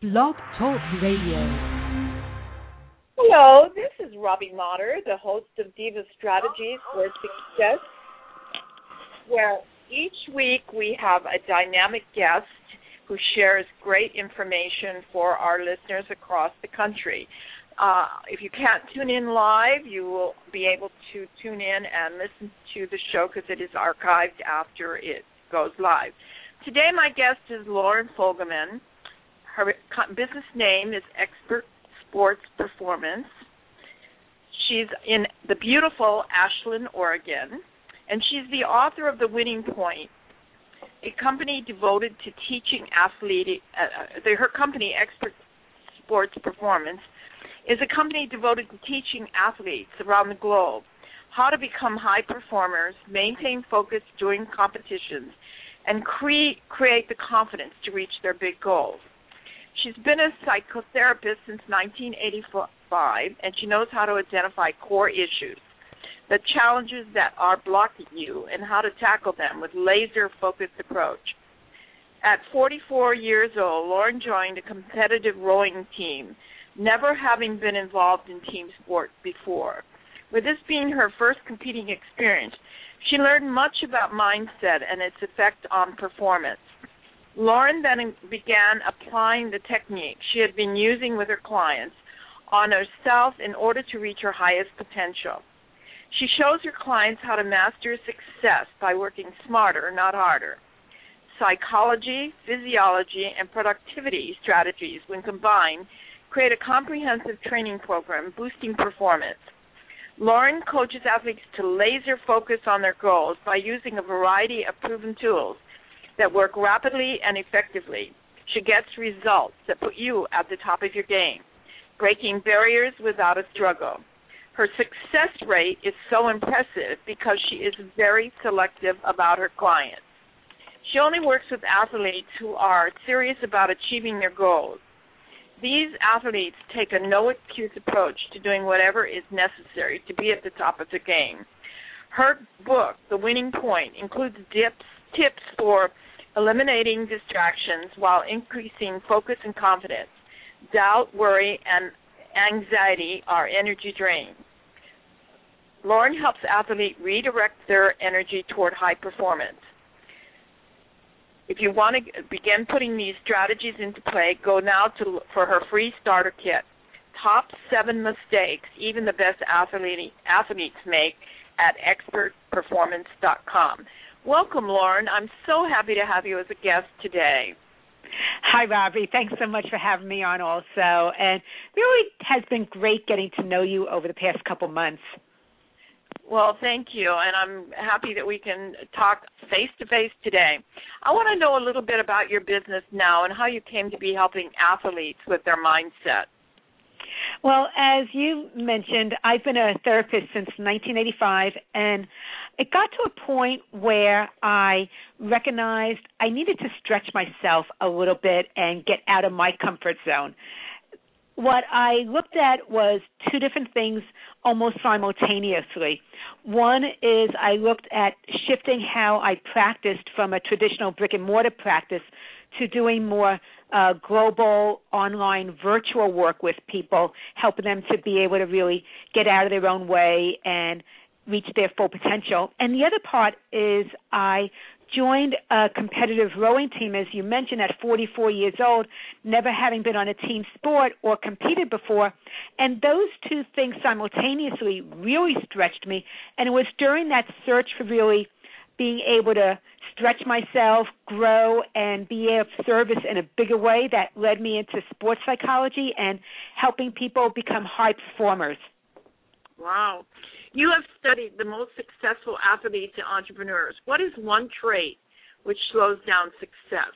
Blog Talk Radio. Hello, this is Robbie Motter, the host of Diva Strategies for Success, where each week we have a dynamic guest who shares great information for our listeners across the country. Uh, if you can't tune in live, you will be able to tune in and listen to the show because it is archived after it goes live. Today, my guest is Loren Fogelman. Her business name is Expert Sports Performance. She's in the beautiful Ashland, Oregon, and she's the author of The Winning Point, a company devoted to teaching athletic. Uh, uh her company, Expert Sports Performance, is a company devoted to teaching athletes around the globe how to become high performers, maintain focus during competitions, and cre- create the confidence to reach their big goals. She's been a psychotherapist since 1985, and she knows how to identify core issues, the challenges that are blocking you, and how to tackle them with laser focused approach. At 44 years old, Loren joined a competitive rowing team, never having been involved in team sport before. With this being her first competing experience, she learned much about mindset and its effect on performance. Loren then began applying the technique she had been using with her clients on herself in order to reach her highest potential. She shows her clients how to master success by working smarter, not harder. Psychology, physiology, and productivity strategies, when combined, create a comprehensive training program boosting performance. Loren coaches athletes to laser focus on their goals by using a variety of proven tools that work rapidly and effectively. She gets results that put you at the top of your game, breaking barriers without a struggle. Her success rate is so impressive because she is very selective about her clients. She only works with athletes who are serious about achieving their goals. These athletes take a no excuse approach to doing whatever is necessary to be at the top of the game. Her book, The Winning Point, includes tips, tips for eliminating distractions while increasing focus and confidence. Doubt, worry, and anxiety are energy drains. Loren helps athletes redirect their energy toward high performance. If you want to begin putting these strategies into play, go now to for her free starter kit. Top seven mistakes even the best athlete, athletes make at expertperformance.com. Welcome, Loren. I'm so happy to have you as a guest today. Hi, Robbie. Thanks so much for having me on also. And really has been great getting to know you over the past couple months. Well, thank you, and I'm happy that we can talk face to face today. I want to know a little bit about your business now and how you came to be helping athletes with their mindset. Well, as you mentioned, I've been a therapist since 1985, and it got to a point where I recognized I needed to stretch myself a little bit and get out of my comfort zone. What I looked at was two different things almost simultaneously. One is I looked at shifting how I practiced from a traditional brick and mortar practice to doing more uh, global online virtual work with people, helping them to be able to really get out of their own way and reach their full potential. And the other part is I joined a competitive rowing team, as you mentioned, at 44 years old, never having been on a team sport or competed before. And those two things simultaneously really stretched me. And it was during that search for really being able to stretch myself, grow, and be of service in a bigger way that led me into sports psychology and helping people become high performers. Wow. You have studied the most successful athletes and entrepreneurs. What is one trait which slows down success?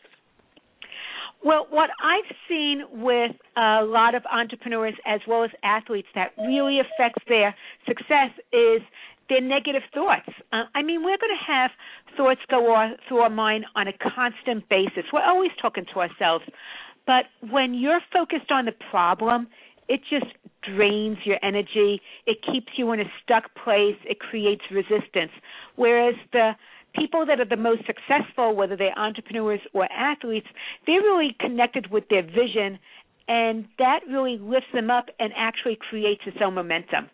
Well, what I've seen with a lot of entrepreneurs as well as athletes that really affects their success is their negative thoughts. Uh, I mean, we're going to have thoughts go off through our mind on a constant basis. We're always talking to ourselves. But when you're focused on the problem, it just drains your energy. It keeps you in a stuck place. It creates resistance. Whereas the people that are the most successful, whether they're entrepreneurs or athletes, they're really connected with their vision, and that really lifts them up and actually creates its own momentum.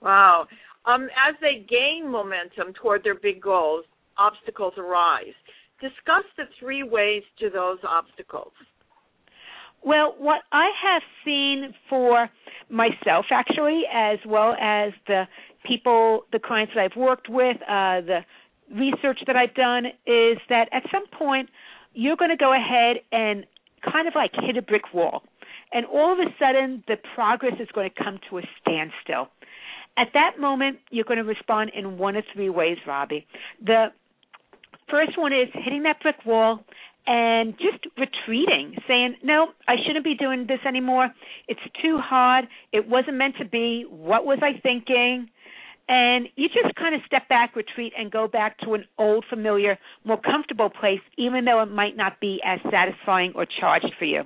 Wow. Um, as they gain momentum toward their big goals, obstacles arise. Discuss the three ways to those obstacles. Well, what I have seen for myself, actually, as well as the people, the clients that I've worked with, uh, the research that I've done, is that at some point you're going to go ahead and kind of like hit a brick wall. And all of a sudden, the progress is going to come to a standstill. At that moment, you're going to respond in one of three ways, Robbie. The first one is hitting that brick wall and just retreating, saying, No, I shouldn't be doing this anymore. It's too hard. It wasn't meant to be. What was I thinking? And you just kind of step back, retreat, and go back to an old, familiar, more comfortable place, even though it might not be as satisfying or charged for you.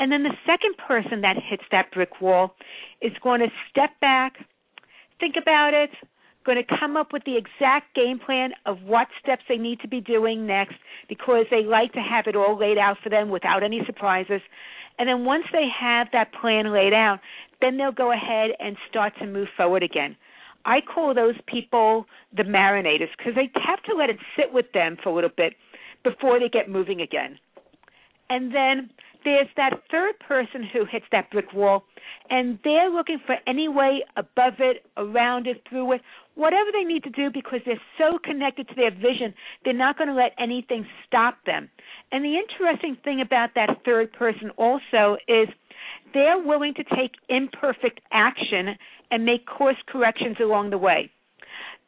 And then the second person that hits that brick wall is going to step back, think about it, going to come up with the exact game plan of what steps they need to be doing next because they like to have it all laid out for them without any surprises. And then once they have that plan laid out, then they'll go ahead and start to move forward again. I call those people the marinators because they have to let it sit with them for a little bit before they get moving again. And then there's that third person who hits that brick wall and they're looking for any way above it, around it, through it, whatever they need to do because they're so connected to their vision, they're not going to let anything stop them. And the interesting thing about that third person also is they're willing to take imperfect action and make course corrections along the way.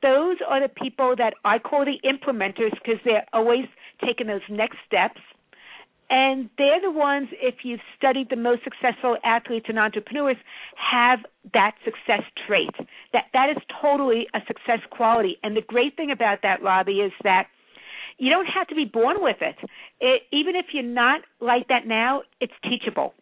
Those are the people that I call the implementers because they're always taking those next steps and they're the ones, if you've studied the most successful athletes and entrepreneurs, have that success trait. That that is totally a success quality. And the great thing about that, Robbie, is that you don't have to be born with it. it even if you're not like that now, it's teachable.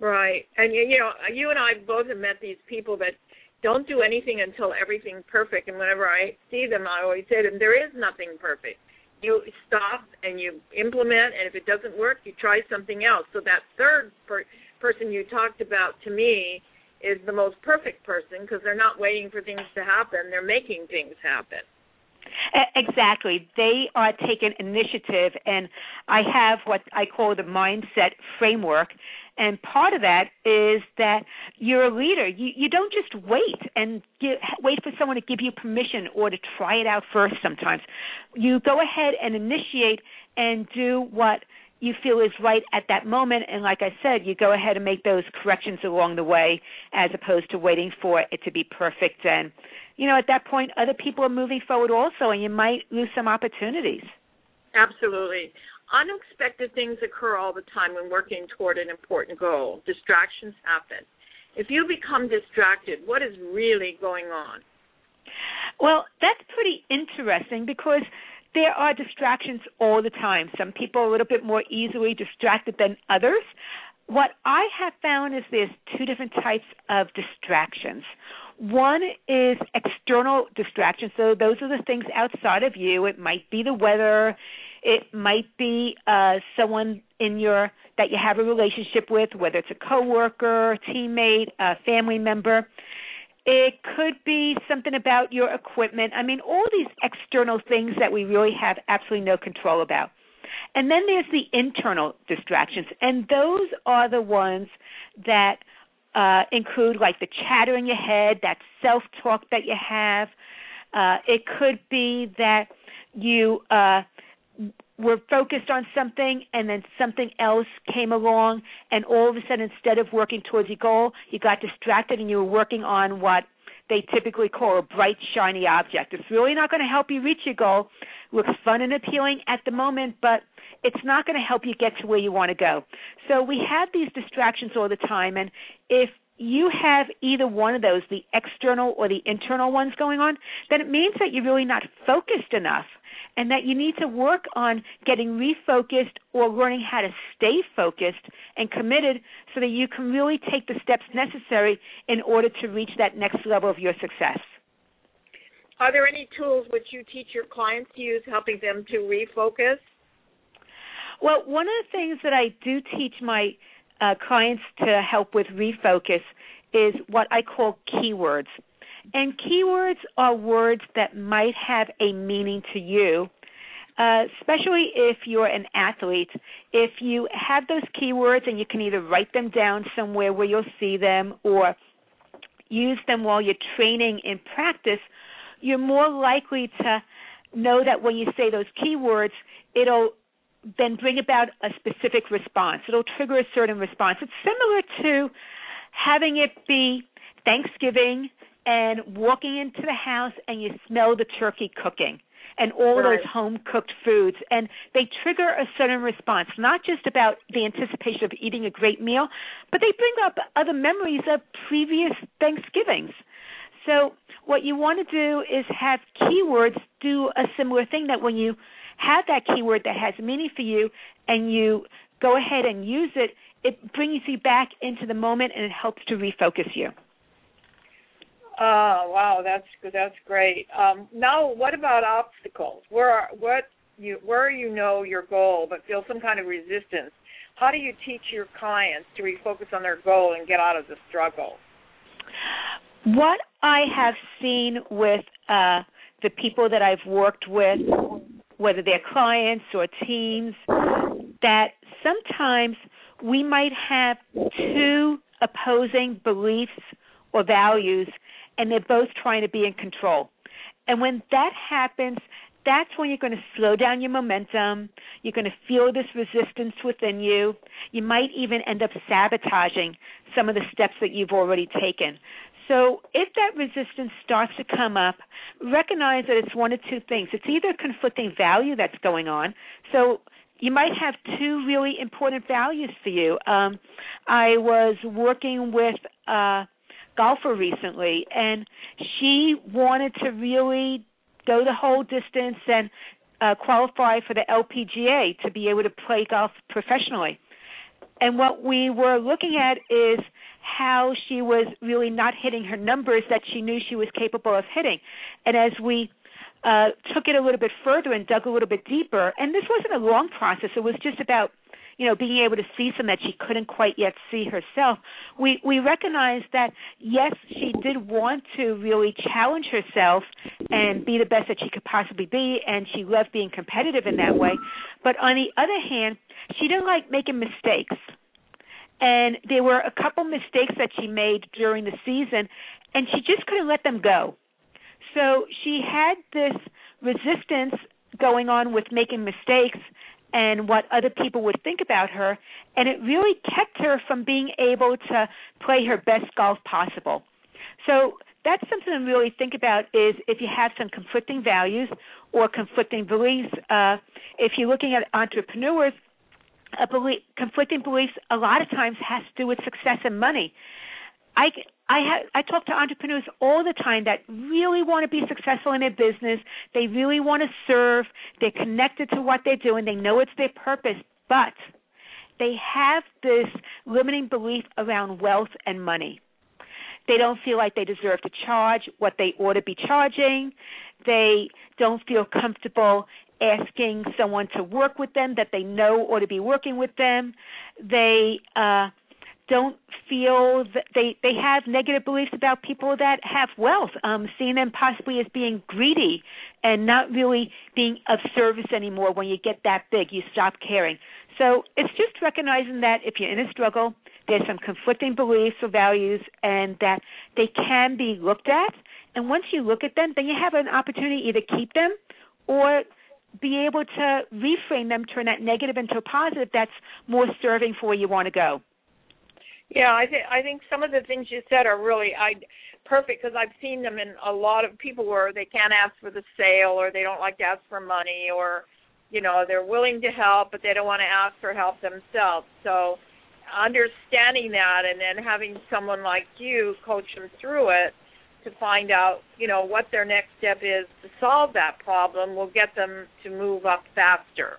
Right. And you know, you and I both have met these people that don't do anything until everything's perfect. And whenever I see them, I always say to them, there is nothing perfect you stop and you implement, and if it doesn't work, you try something else. So that third per- person you talked about to me is the most perfect person because they're not waiting for things to happen; they're making things happen. Exactly. They are taking initiative, and I have what I call the mindset framework. And part of that is that you're a leader. You you don't just wait and wait for someone to give you permission or to try it out first. Sometimes you go ahead and initiate and do what you feel is right at that moment. And like I said, you go ahead and make those corrections along the way as opposed to waiting for it to be perfect. And, you know, at that point, other people are moving forward also, and you might lose some opportunities. Absolutely. Unexpected things occur all the time when working toward an important goal. Distractions happen. If you become distracted, what is really going on? Well, that's pretty interesting because there are distractions all the time. Some people are a little bit more easily distracted than others. What I have found is there's two different types of distractions. One is external distractions. So those are the things outside of you. It might be the weather. It might be uh, someone in your that you have a relationship with, whether it's a coworker, teammate, a family member. It could be something about your equipment. I mean, all these external things that we really have absolutely no control about. And then there's the internal distractions, and those are the ones that uh, include like the chatter in your head, that self talk that you have. Uh, it could be that you uh, were focused on something and then something else came along and all of a sudden instead of working towards your goal you got distracted and you were working on what they typically call a bright shiny object it's really not going to help you reach your goal it looks fun and appealing at the moment but it's not going to help you get to where you want to go. So we have these distractions all the time, and if you have either one of those, the external or the internal ones going on, then it means that you're really not focused enough and that you need to work on getting refocused or learning how to stay focused and committed so that you can really take the steps necessary in order to reach that next level of your success. Are there any tools which you teach your clients to use helping them to refocus? Well, one of the things that I do teach my uh, clients to help with refocus is what I call keywords. And keywords are words that might have a meaning to you, uh, especially if you're an athlete. If you have those keywords and you can either write them down somewhere where you'll see them or use them while you're training in practice, you're more likely to know that when you say those keywords, it'll then bring about a specific response. It'll trigger a certain response. It's similar to having it be Thanksgiving and walking into the house and you smell the turkey cooking and all right. those home cooked foods. And they trigger a certain response not just about the anticipation of eating a great meal but they bring up other memories of previous thanksgivings. So what you want to do is have keywords do a similar thing that when you have that keyword that has meaning for you and you go ahead and use it it brings you back into the moment and it helps to refocus you Oh wow, that's that's great. Um, now, what about obstacles? Where are, what you where you know your goal but feel some kind of resistance? How do you teach your clients to refocus on their goal and get out of the struggle? What I have seen with uh, the people that I've worked with, whether they're clients or teams, that sometimes we might have two opposing beliefs or values and they're both trying to be in control. And when that happens, that's when you're going to slow down your momentum. You're going to feel this resistance within you. You might even end up sabotaging some of the steps that you've already taken. So, if that resistance starts to come up, recognize that it's one of two things. It's either conflicting value that's going on. So, you might have two really important values for you. Um, I was working with uh, golfer recently, and she wanted to really go the whole distance and uh, qualify for the LPGA to be able to play golf professionally. And what we were looking at is how she was really not hitting her numbers that she knew she was capable of hitting. And as we uh, took it a little bit further and dug a little bit deeper, and this wasn't a long process, it was just about you know, being able to see some that she couldn't quite yet see herself, we we recognized that yes, she did want to really challenge herself and be the best that she could possibly be, and she loved being competitive in that way. But on the other hand, she didn't like making mistakes. And there were a couple mistakes that she made during the season, and she just couldn't let them go. So she had this resistance going on with making mistakes and what other people would think about her, and it really kept her from being able to play her best golf possible. So that's something to really think about is if you have some conflicting values or conflicting beliefs. Uh, if you're looking at entrepreneurs, belief, conflicting beliefs a lot of times has to do with success and money. I I ha- I talk to entrepreneurs all the time that really want to be successful in their business. They really want to serve. They're connected to what they're doing. They know it's their purpose, but they have this limiting belief around wealth and money. They don't feel like they deserve to charge what they ought to be charging. They don't feel comfortable asking someone to work with them that they know ought to be working with them. They uh don't feel that they they have negative beliefs about people that have wealth um seeing them possibly as being greedy and not really being of service anymore when you get that big you stop caring. So it's just recognizing that if you're in a struggle there's some conflicting beliefs or values and that they can be looked at. And once you look at them then you have an opportunity to either keep them or be able to reframe them turn that negative into a positive that's more serving for where you want to go yeah, I think I think some of the things you said are really I perfect because I've seen them in a lot of people where they can't ask for the sale or they don't like to ask for money or you know they're willing to help but they don't want to ask for help themselves. So understanding that and then having someone like you coach them through it to find out you know what their next step is to solve that problem will get them to move up faster.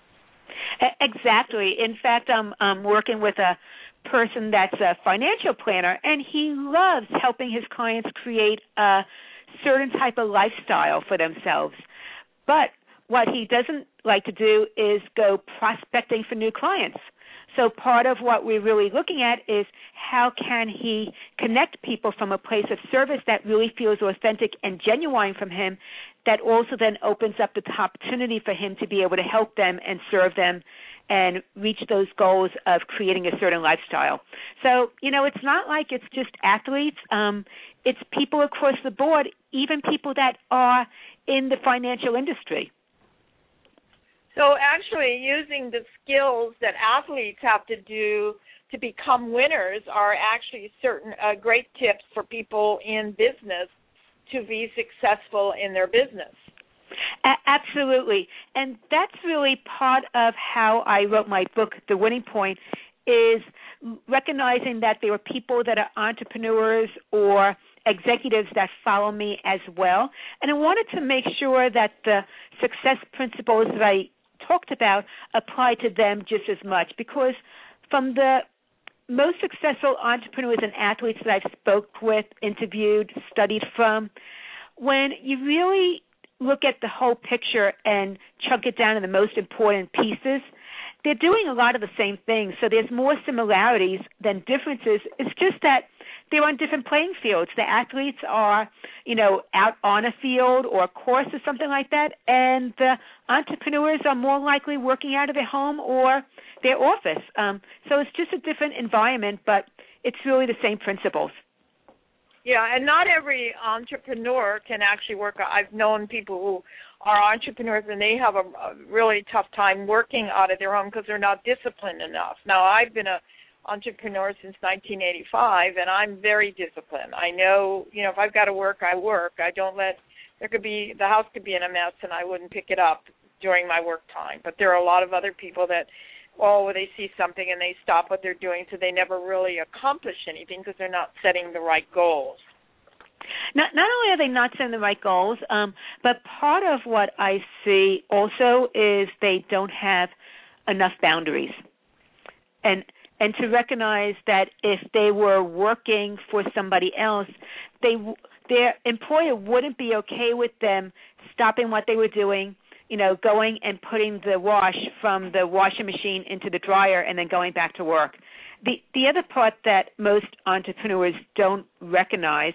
Exactly. In fact i'm i'm working with a person that's a financial planner and he loves helping his clients create a certain type of lifestyle for themselves but what he doesn't like to do is go prospecting for new clients. So part of what we're really looking at is how can he connect people from a place of service that really feels authentic and genuine from him that also then opens up the opportunity for him to be able to help them and serve them and reach those goals of creating a certain lifestyle. So, you know, it's not like it's just athletes, um it's people across the board, even people that are in the financial industry. So actually, using the skills that athletes have to do to become winners are actually certain uh, great tips for people in business to be successful in their business. A- absolutely, and that's really part of how I wrote my book, The Winning Point, is recognizing that there are people that are entrepreneurs or executives that follow me as well. And I wanted to make sure that the success principles that I talked about apply to them just as much because from the most successful entrepreneurs and athletes that I've spoke with, interviewed, studied from, when you really look at the whole picture and chunk it down to the most important pieces, they're doing a lot of the same things. So there's more similarities than differences. It's just that they're on different playing fields. The athletes are, you know, out on a field or a course or something like that, and the entrepreneurs are more likely working out of their home or their office. Um, so it's just a different environment, but it's really the same principles. Yeah, and not every entrepreneur can actually work. I've known people who are entrepreneurs and they have a, a really tough time working out of their home because they're not disciplined enough. Now, I've been a entrepreneur since 1985 and I'm very disciplined. I know, you know, if I've got to work, I work. I don't let there could be the house could be in a mess and I wouldn't pick it up during my work time. But there are a lot of other people that oh they see something and they stop what they're doing so they never really accomplish anything because they're not setting the right goals. Not not only are they not setting the right goals, um, but part of what I see also is they don't have enough boundaries. And and to recognize that if they were working for somebody else, they their employer wouldn't be okay with them stopping what they were doing, you know, going and putting the wash from the washing machine into the dryer and then going back to work. The the other part that most entrepreneurs don't recognize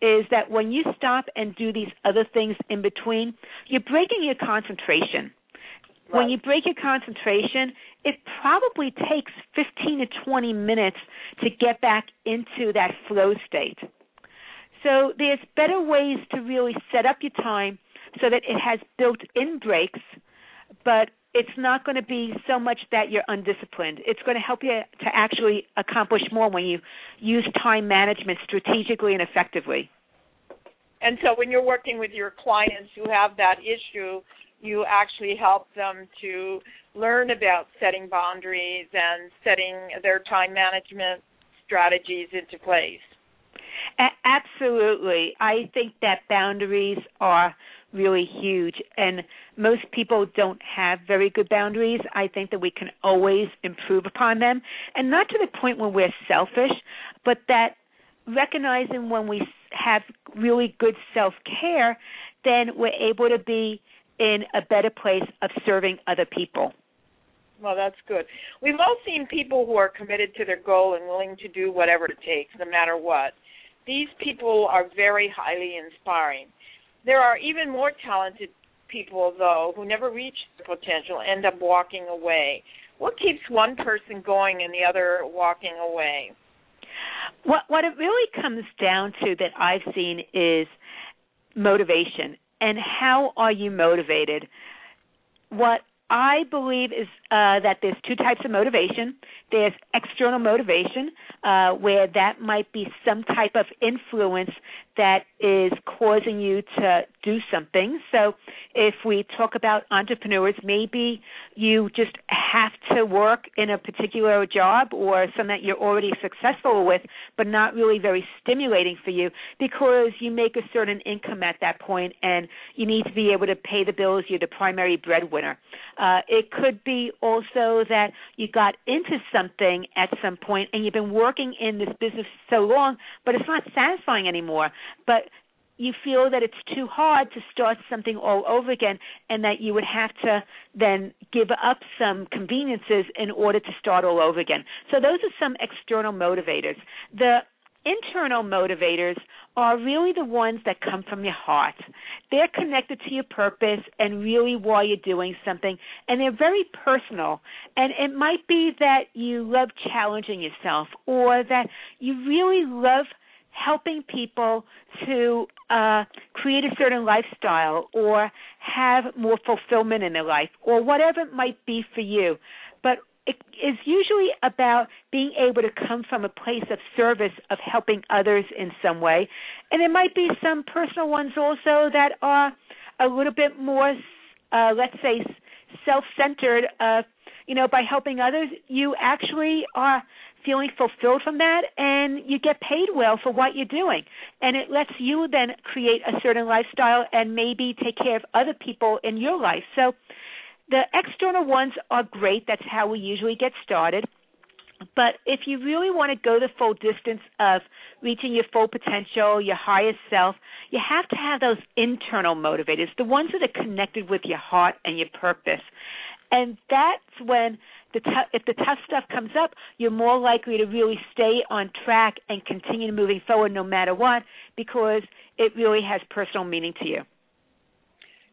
is that when you stop and do these other things in between, you're breaking your concentration. Right. When you break your concentration, it probably takes 15 to 20 minutes to get back into that flow state. So there's better ways to really set up your time so that it has built-in breaks, but it's not going to be so much that you're undisciplined. It's going to help you to actually accomplish more when you use time management strategically and effectively. And so when you're working with your clients who have that issue, you actually help them to learn about setting boundaries and setting their time management strategies into place. A- absolutely. I think that boundaries are really huge and most people don't have very good boundaries. I think that we can always improve upon them and not to the point where we're selfish, but that recognizing when we have really good self-care, then we're able to be in a better place of serving other people. Well, that's good. We've all seen people who are committed to their goal and willing to do whatever it takes, no matter what. These people are very highly inspiring. There are even more talented people, though, who never reach their potential, end up walking away. What keeps one person going and the other walking away? What what it really comes down to that I've seen is motivation and how are you motivated? What I believe is uh, that there's two types of motivation. There's external motivation, uh, where that might be some type of influence that is causing you to do something. So, if we talk about entrepreneurs, maybe you just have to work in a particular job or something that you're already successful with, but not really very stimulating for you because you make a certain income at that point and you need to be able to pay the bills. You're the primary breadwinner. Uh, it could be also that you got into something at some point and you've been working in this business so long, but it's not satisfying anymore. But you feel that it's too hard to start something all over again and that you would have to then give up some conveniences in order to start all over again. So those are some external motivators. The internal motivators are really the ones that come from your heart. They're connected to your purpose and really why you're doing something, and they're very personal. And it might be that you love challenging yourself or that you really love helping people to uh, create a certain lifestyle or have more fulfillment in their life or whatever it might be for you. But it is usually about being able to come from a place of service of helping others in some way. And there might be some personal ones also that are a little bit more, uh, let's say, self centered. Uh, you know, by helping others, you actually are feeling fulfilled from that and you get paid well for what you're doing. And it lets you then create a certain lifestyle and maybe take care of other people in your life. So the external ones are great. That's how we usually get started. But if you really want to go the full distance of reaching your full potential, your highest self, you have to have those internal motivators, the ones that are connected with your heart and your purpose. And that's when the t- if the tough stuff comes up, you're more likely to really stay on track and continue moving forward no matter what because it really has personal meaning to you.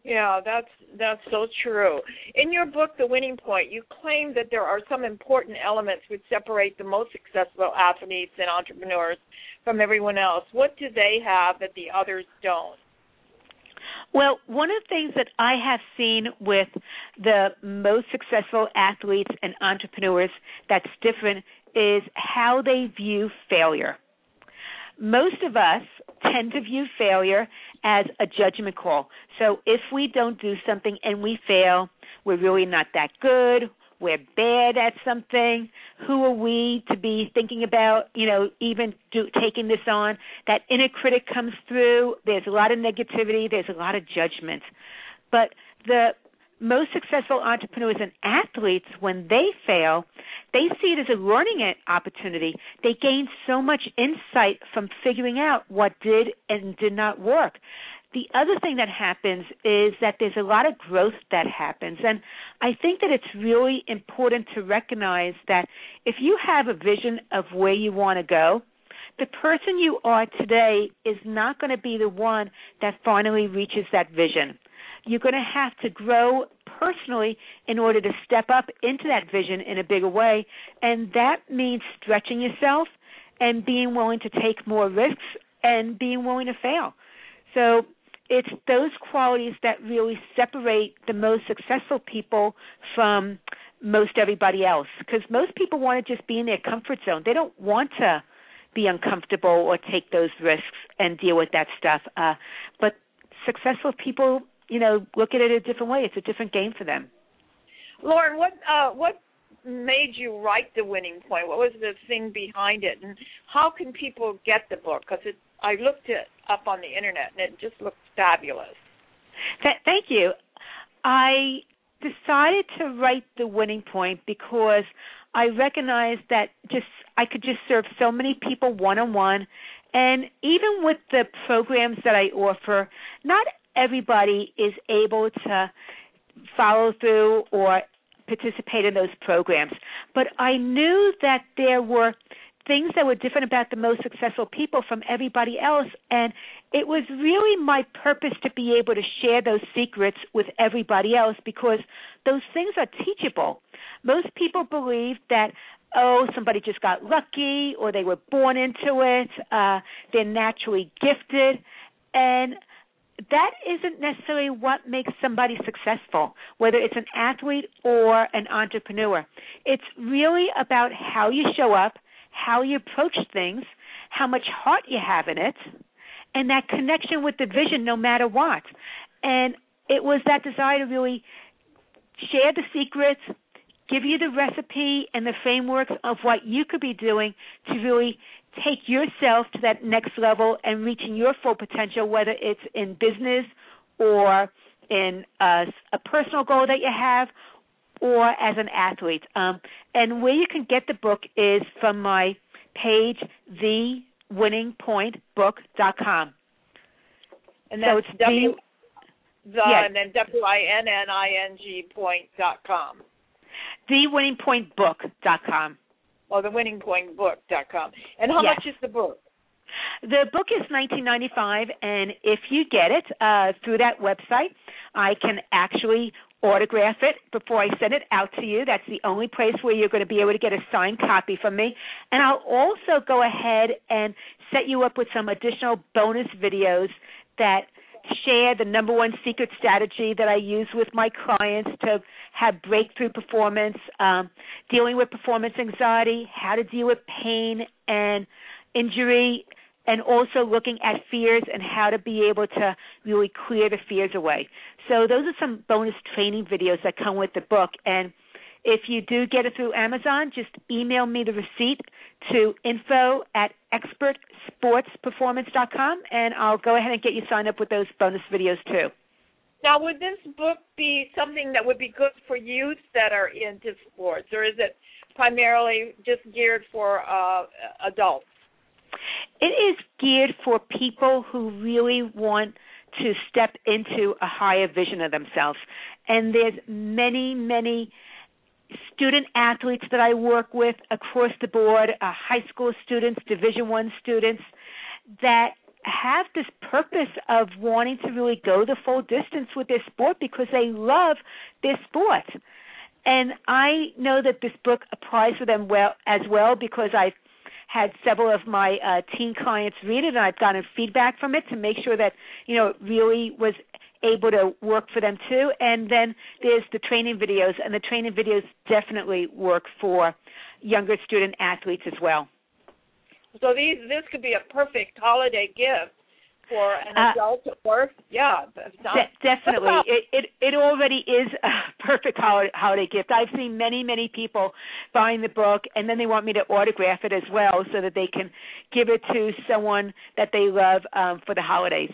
Yeah, that's that's so true. In your book, The Winning Point, you claim that there are some important elements which separate the most successful athletes and entrepreneurs from everyone else. What do they have that the others don't? Well, one of the things that I have seen with the most successful athletes and entrepreneurs that's different is how they view failure. Most of us tend to view failure as a judgment call. So if we don't do something and we fail, we're really not that good we're bad at something who are we to be thinking about you know even do, taking this on? That inner critic comes through there's a lot of negativity there's a lot of judgment. But the most successful entrepreneurs and athletes when they fail they see it as a learning opportunity. They gain so much insight from figuring out what did and did not work the other thing that happens is that there's a lot of growth that happens. And I think that it's really important to recognize that if you have a vision of where you want to go, the person you are today is not going to be the one that finally reaches that vision. You're going to have to grow personally in order to step up into that vision in a bigger way. And that means stretching yourself and being willing to take more risks and being willing to fail. So it's those qualities that really separate the most successful people from most everybody else. Because most people want to just be in their comfort zone. They don't want to be uncomfortable or take those risks and deal with that stuff. Uh but successful people you know look at it a different way. It's a different game for them. Loren what uh what made you write the winning point? What was the thing behind it? And how can people get the book? Because I looked it up on the internet and it just looks fabulous. Th- thank you. I decided to write the winning point because I recognized that just I could just serve so many people one on one and even with the programs that I offer, not everybody is able to follow through or participate in those programs. But I knew that there were things that were different about the most successful people from everybody else. And it was really my purpose to be able to share those secrets with everybody else because those things are teachable. Most people believe that oh somebody just got lucky or they were born into it uh they're naturally gifted. And that isn't necessarily what makes somebody successful, whether it's an athlete or an entrepreneur. It's really about how you show up, how you approach things, how much heart you have in it, and that connection with the vision no matter what. And it was that desire to really share the secrets, give you the recipe and the frameworks of what you could be doing to really take yourself to that next level and reaching your full potential, whether it's in business or in a, a personal goal that you have or as an athlete. Um, and where you can get the book is from my page, thewinningpointbook.com. And that's so it's W, the, the yeah. and then W I N N I N G point dot com. Thewinningpointbook.com. Oh, the winningpointbook.com. And how Yes. much is the book? The book is 19.95, and if you get it uh, through that website, I can actually autograph it before I send it out to you. That's the only place where you're going to be able to get a signed copy from me. And I'll also go ahead and set you up with some additional bonus videos that share the number one secret strategy that I use with my clients to have breakthrough performance, um, dealing with performance anxiety, how to deal with pain and injury, and also looking at fears and how to be able to really clear the fears away. So those are some bonus training videos that come with the book and if you do get it through Amazon, just email me the receipt to info at expertsportsperformance.com and I'll go ahead and get you signed up with those bonus videos too. Now, would this book be something that would be good for youth that are into sports, or is it primarily just geared for uh, adults? It is geared for people who really want to step into a higher vision of themselves. And there's many, many student athletes that I work with across the board, uh, high school students, Division One students, that have this purpose of wanting to really go the full distance with their sport because they love their sport. And I know that this book applies for them well as well because I've had several of my uh, teen clients read it and I've gotten feedback from it to make sure that you know it really was able to work for them too. And then there's the training videos, and the training videos definitely work for younger student athletes as well. So these this could be a perfect holiday gift for an Uh, adult or yeah, that sounds- De- definitely, it, it it already is a perfect holiday, holiday gift. I've seen many many people buying the book, and then they want me to autograph it as well, so that they can give it to someone that they love um, for the holidays.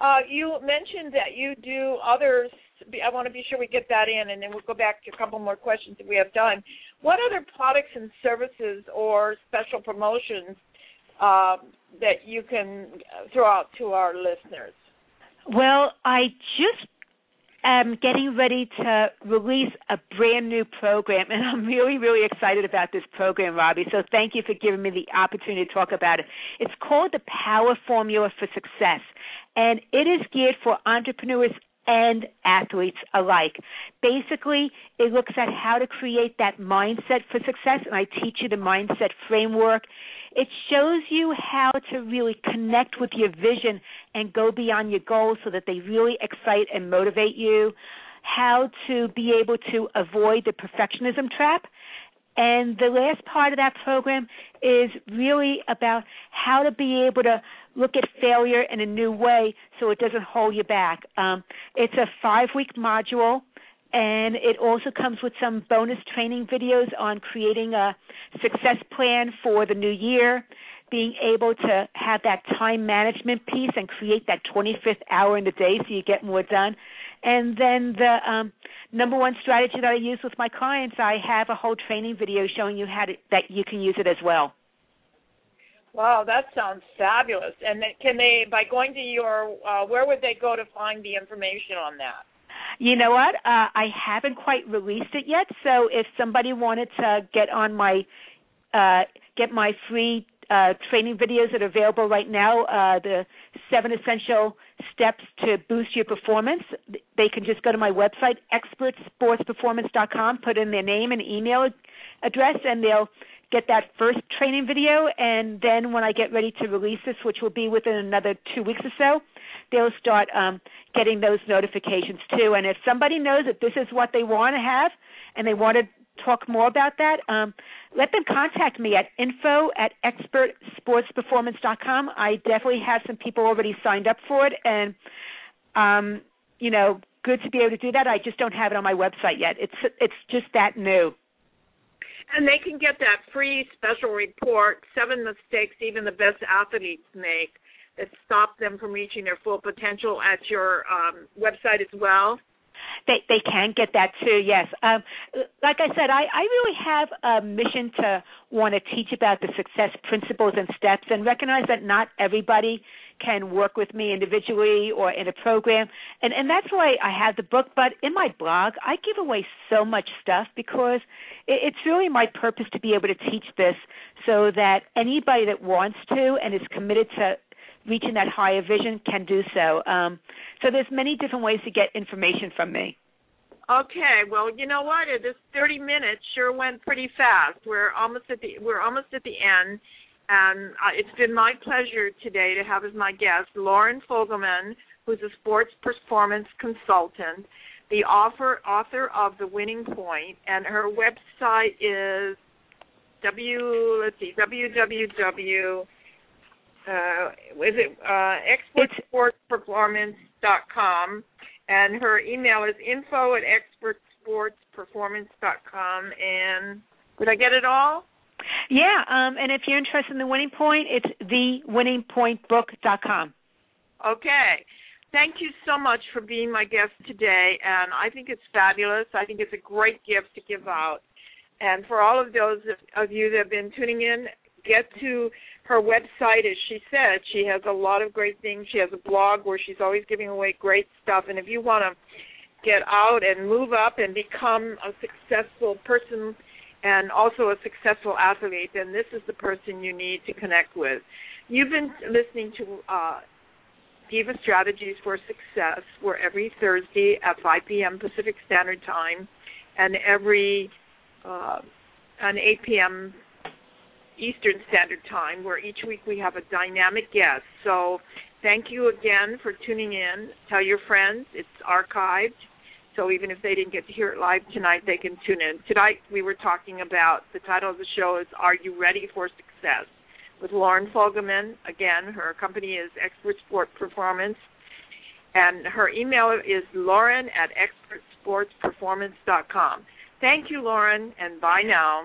Uh, you mentioned that you do others. I want to be sure we get that in, and then we'll go back to a couple more questions if we have time. What other products and services or special promotions uh, that you can throw out to our listeners? Well, I just am getting ready to release a brand new program, and I'm really, really excited about this program, Robbie. So thank you for giving me the opportunity to talk about it. It's called the Power Formula for Success, and it is geared for entrepreneurs and athletes alike. Basically, it looks at how to create that mindset for success, and I teach you the mindset framework. It shows you how to really connect with your vision and go beyond your goals so that they really excite and motivate you, how to be able to avoid the perfectionism trap. And the last part of that program is really about how to be able to look at failure in a new way so it doesn't hold you back. Um, it's a five week module and it also comes with some bonus training videos on creating a success plan for the new year, being able to have that time management piece and create that 25th hour in the day so you get more done. And then the um, number one strategy that I use with my clients, I have a whole training video showing you how to, that you can use it as well. Wow, that sounds fabulous! And can they, by going to your, uh, where would they go to find the information on that? You know what? Uh, I haven't quite released it yet. So if somebody wanted to get on my uh, get my free uh, training videos that are available right now, uh, the seven essential steps to boost your performance, they can just go to my website, expertsportsperformance.com, put in their name and email address, and they'll get that first training video. And then when I get ready to release this, which will be within another two weeks or so, they'll start um, getting those notifications too. And if somebody knows that this is what they want to have and they want to talk more about that, um, let them contact me at info at expertsportsperformance.com. I definitely have some people already signed up for it, and um, you know, good to be able to do that. I just don't have it on my website yet. It's it's just that new. And they can get that free special report, seven mistakes even the best athletes make stop them from reaching their full potential at your um, website as well. They they can get that too. Yes. Um, like I said, I I really have a mission to want to teach about the success principles and steps, and recognize that not everybody can work with me individually or in a program, and and that's why I have the book. But in my blog, I give away so much stuff because it, it's really my purpose to be able to teach this, so that anybody that wants to and is committed to reaching that higher vision can do so. Um, so there's many different ways to get information from me. Okay, well, you know what? This 30 minutes sure went pretty fast. We're almost at the we're almost at the end, and uh, it's been my pleasure today to have as my guest Loren Fogelman, who's a sports performance consultant, the author author of The Winning Point, and her website is w let's see www uh, is it uh, expertsportsperformance.com, and her email is info at expertsportsperformance.com. And did I get it all? Yeah, um, and if you're interested in the winning point, it's thewinningpointbook.com. Okay. Thank you so much for being my guest today, and I think it's fabulous. I think it's a great gift to give out. And for all of those of you that have been tuning in, get to her website, as she said, she has a lot of great things. She has a blog where she's always giving away great stuff. And if you want to get out and move up and become a successful person and also a successful athlete, then this is the person you need to connect with. You've been listening to uh, Diva Strategies for Success, where every Thursday at 5 p.m. Pacific Standard Time and every uh, and 8 p.m. Eastern Standard Time, where each week we have a dynamic guest. So thank you again for tuning in. Tell your friends it's archived. So even if they didn't get to hear it live tonight, they can tune in. Tonight we were talking about the title of the show is Are You Ready for Success? with Loren Fogelman. Again, her company is Expert Sport Performance. And her email is loren at expertsportsperformance.com. Thank you, Loren, and bye now.